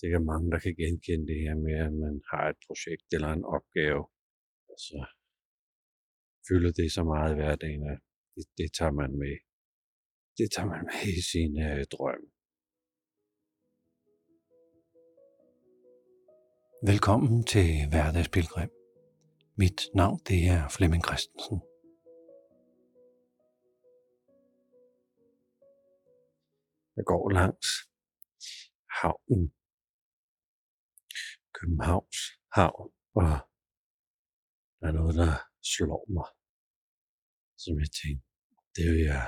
sikkert mange, der kan genkende det her med, at man har et projekt eller en opgave, og så fylder det så meget i hverdagen, at det, det tager man med. Det tager man med i sin øh, drøm. Velkommen til Hverdagspilgrim. Mit navn det er Flemming Christensen. Jeg går langs havnen. Københavns havn, og der er noget, der slår mig, som jeg tænkte, det vil jeg,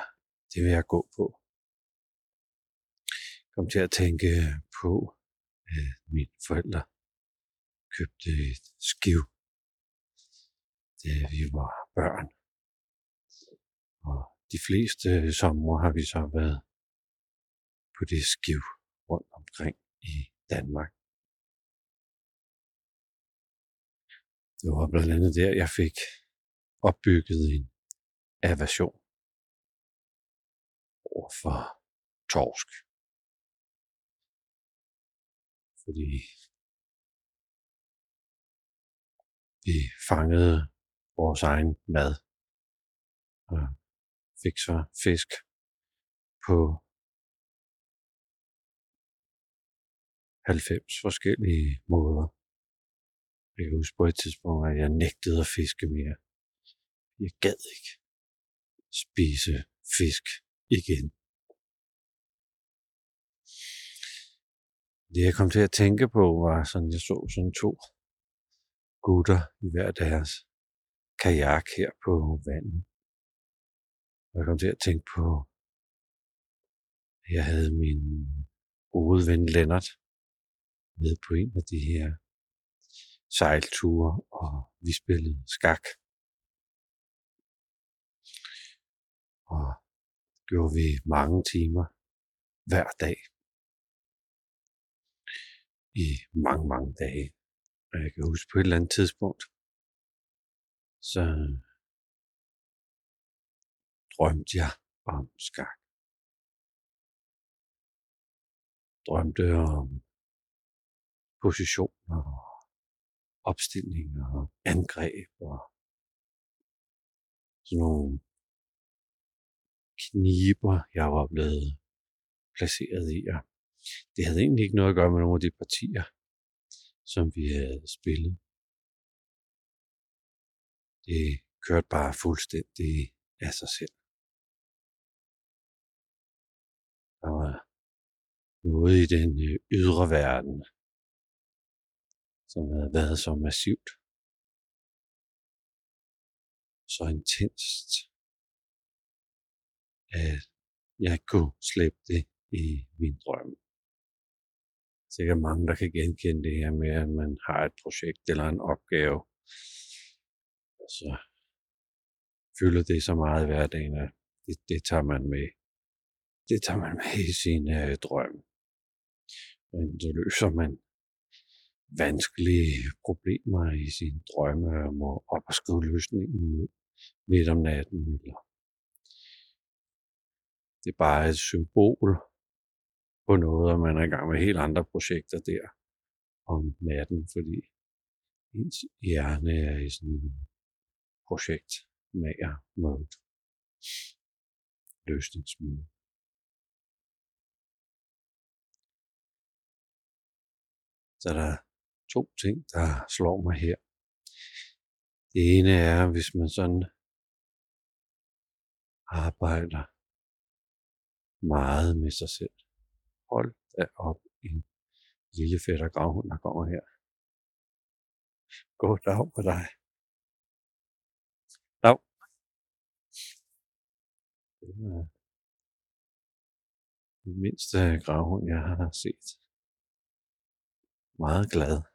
det vil jeg gå på. Jeg kom til at tænke på, at mine forældre købte et skiv, da vi var børn. Og de fleste sommer har vi så været på det skiv rundt omkring i Danmark. Det var blandt andet der, jeg fik opbygget en aversion overfor torsk. Fordi vi fangede vores egen mad og fik så fisk på 90 forskellige måder. Jeg kan huske på et tidspunkt, at jeg nægtede at fiske mere. Jeg gad ikke spise fisk igen. Det jeg kom til at tænke på, var sådan, jeg så sådan to gutter i hver deres kajak her på vandet. Og jeg kom til at tænke på, at jeg havde min gode ven Lennart med på en af de her sejlture, og vi spillede skak. Og det gjorde vi mange timer hver dag. I mange, mange dage. Og jeg kan huske på et eller andet tidspunkt, så drømte jeg om skak. Drømte om positioner og opstillinger og angreb og sådan nogle kniber, jeg var blevet placeret i. Og det havde egentlig ikke noget at gøre med nogle af de partier, som vi havde spillet. Det kørte bare fuldstændig af sig selv. Der var noget i den øh, ydre verden, som havde været så massivt, så intenst, at jeg ikke kunne slippe det i min drøm. Sikkert mange, der kan genkende det her med, at man har et projekt eller en opgave, og så fylder det så meget i hverdagen, at det, det tager man med. Det tager man med i sin øh, drøm. Og så løser man vanskelige problemer i sine drømme om at op og skrive løsningen midt om natten. Eller det er bare et symbol på noget, og man er i gang med helt andre projekter der om natten, fordi ens hjerne er i sådan en projekt mager mode. Løsningsmode. Så der to ting, der slår mig her. Det ene er, hvis man sådan arbejder meget med sig selv. Hold da op en lille fætter gravhund, der kommer her. God dag på dig. Dag. Det er den mindste gravhund, jeg har set. Meget glad.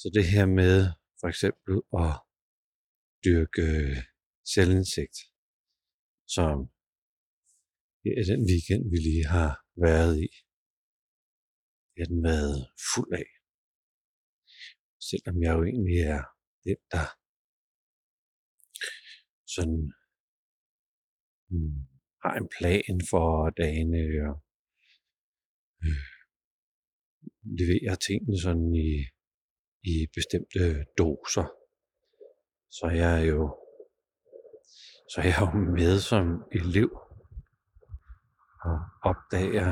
Så det her med for eksempel at dyrke selvindsigt, som er den weekend, vi lige har været i, det har den været fuld af. Selvom jeg jo egentlig er den, der sådan hmm, har en plan for dagene og øh, leverer tingene sådan i, i bestemte doser. Så jeg er jo så jeg er jo med som elev og opdager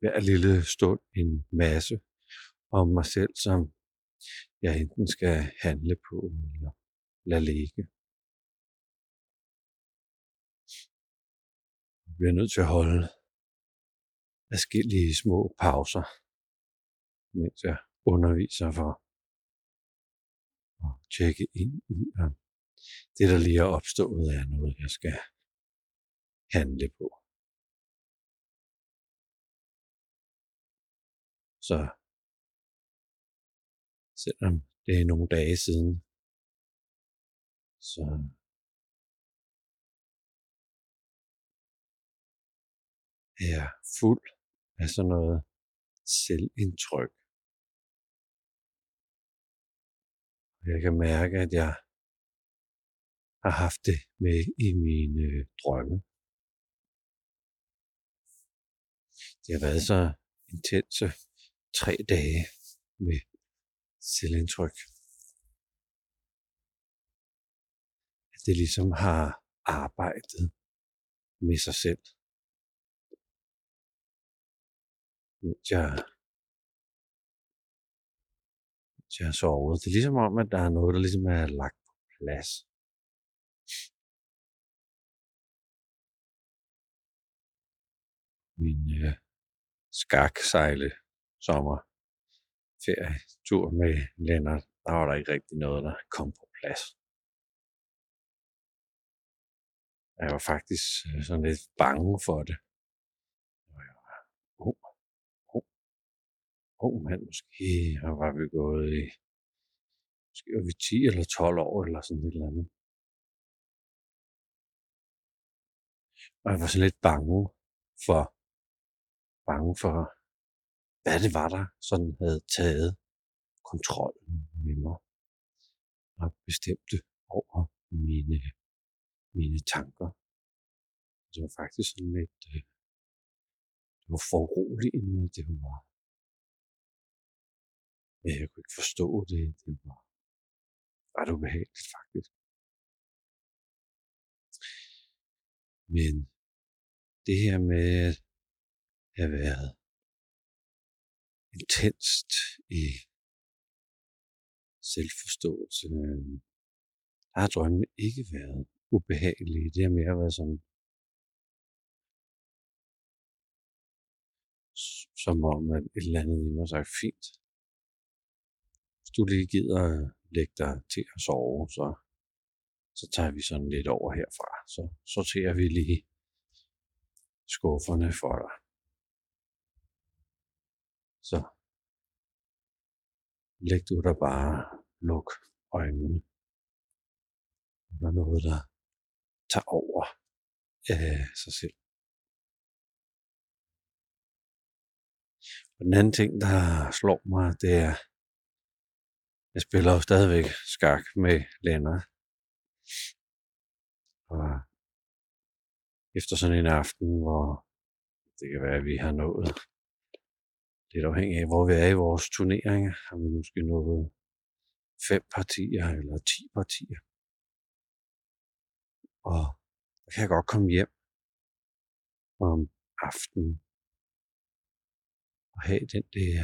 hver lille stund en masse om mig selv, som jeg enten skal handle på eller lade ligge. Jeg bliver nødt til at holde forskellige små pauser, mens jeg underviser for at tjekke ind i, om det, der lige er opstået, er noget, jeg skal handle på. Så selvom det er nogle dage siden, så er jeg fuld af sådan noget selvindtryk. Jeg kan mærke, at jeg har haft det med i mine øh, drømme. Det har været så intense tre dage med selvindtryk. At det ligesom har arbejdet med sig selv. Mens jeg, mens jeg har sovet. Det er ligesom om, at der er noget, der ligesom er lagt på plads. Min øh, skaksejle sommer ferietur med Lennart, der var der ikke rigtig noget, der kom på plads. Jeg var faktisk øh, sådan lidt bange for det. Jeg var, oh, ung mand, måske var vi gået i, måske var vi 10 eller 12 år, eller sådan et eller andet. Og jeg var sådan lidt bange for, bange for, hvad det var, der sådan havde taget kontrollen med mig og bestemte over mine, mine tanker. Altså, det var faktisk sådan lidt, øh, det var foruroligende, det var, jeg kunne ikke forstå det, det var ret ubehageligt faktisk. Men det her med at have været intenst i selvforståelse. Øh, der har drømmene ikke været ubehagelige. Det har mere været sådan, som om at et eller andet i mig sagt, fint. Hvis du lige gider lægge dig til at sove, så, så tager vi sådan lidt over herfra. Så sorterer vi lige skufferne for dig. Så læg du dig bare, luk øjnene. Der er noget, der tager over af sig selv. Og den anden ting, der slår mig, det er, jeg spiller jo stadigvæk skak med Lennart. Og efter sådan en aften, hvor det kan være, at vi har nået lidt afhængig af, hvor vi er i vores turneringer, har vi måske nået fem partier eller ti partier. Og der kan jeg godt komme hjem om aftenen og have den der,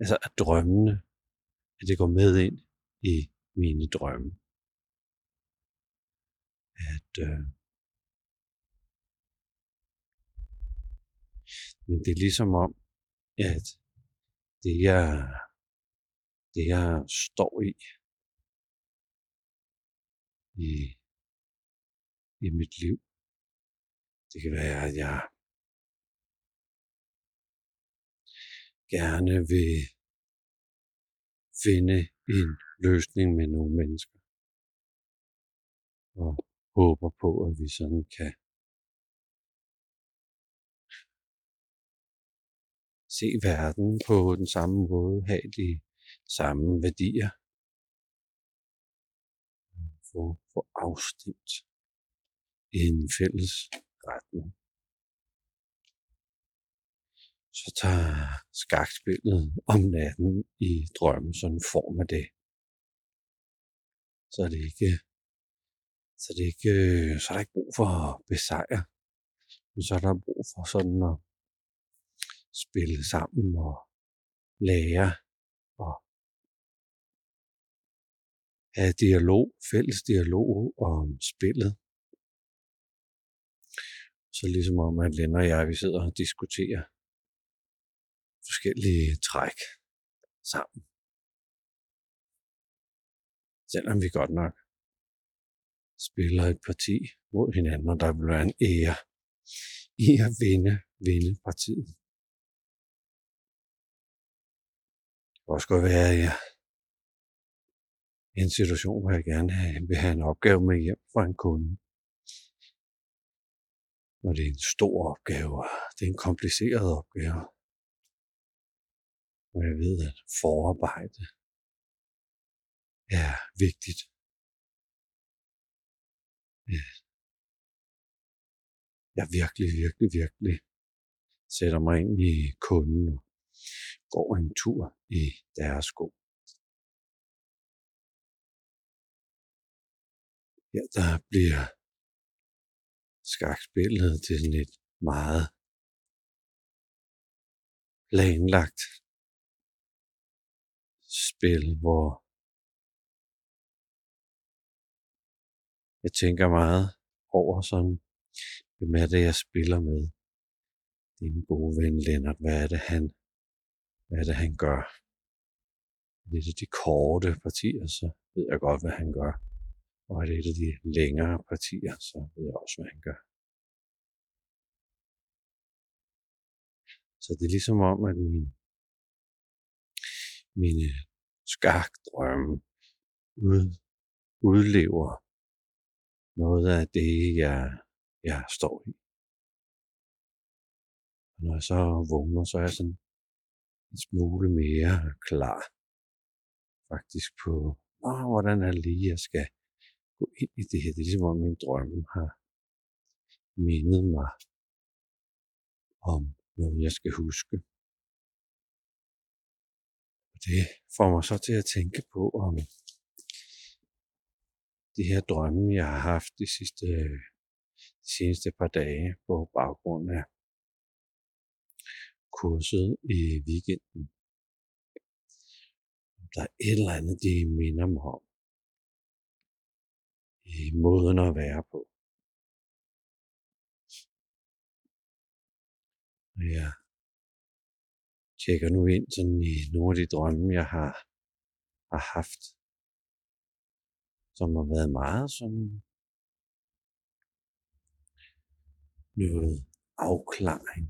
altså at drømmene, at det går med ind i mine drømme. At øh, Men det er ligesom om, at det jeg, det jeg står i, i, i mit liv, det kan være, at jeg gerne vil finde en løsning med nogle mennesker. Og håber på, at vi sådan kan se verden på den samme måde, have de samme værdier, få, få afstemt i en fælles retning. Så tager skakspillet om natten i drømmen sådan form af det. Så er det ikke, så er det ikke, så er der ikke brug for at besejre, men så er der brug for sådan at spille sammen og lære og have dialog, fælles dialog om spillet. Så ligesom om, at Lennart og jeg, vi sidder og diskuterer forskellige træk sammen. Selvom vi godt nok spiller et parti mod hinanden, og der vil være en ære i at vinde, vinde partiet. Det kan også godt være, at jeg i en situation, hvor jeg gerne vil have en opgave med hjem fra en kunde. Når det er en stor opgave, det er en kompliceret opgave. Og jeg ved, at forarbejde er vigtigt. Jeg virkelig, virkelig, virkelig sætter mig ind i kunden og går en tur i deres sko. Ja, der bliver skakspillet til sådan et meget planlagt spil, hvor jeg tænker meget over sådan, hvem er det, jeg spiller med? Min gode ven Lennart, hvad er det, han, hvad er det, han gør? Det er de korte partier, så ved jeg godt, hvad han gør. Og er det et af de længere partier, så ved jeg også, hvad han gør. Så det er ligesom om, at min, mine skakdrømme ud, udlever noget af det, jeg, jeg står i. Og når jeg så vågner, så er jeg sådan en smule mere klar faktisk på, åh, hvordan er det lige, jeg skal gå ind i det her. Det er ligesom om min drømme har mindet mig om noget, jeg skal huske. Det får mig så til at tænke på, om de her drømme, jeg har haft de sidste de seneste par dage på baggrund af kurset i weekenden. Der er et eller andet, det minder mig om i måden at være på. Og jeg tjekker nu ind sådan i nogle af de drømme, jeg har, har haft, som har været meget sådan noget afklaring,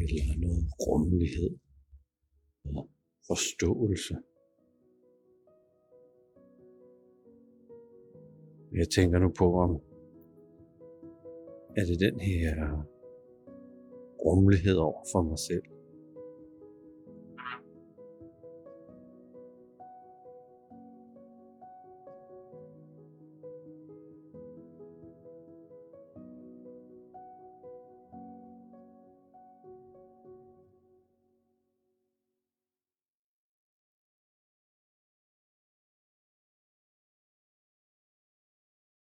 eller noget rummelighed, eller forståelse. Jeg tænker nu på, om er det den her rummelighed over for mig selv,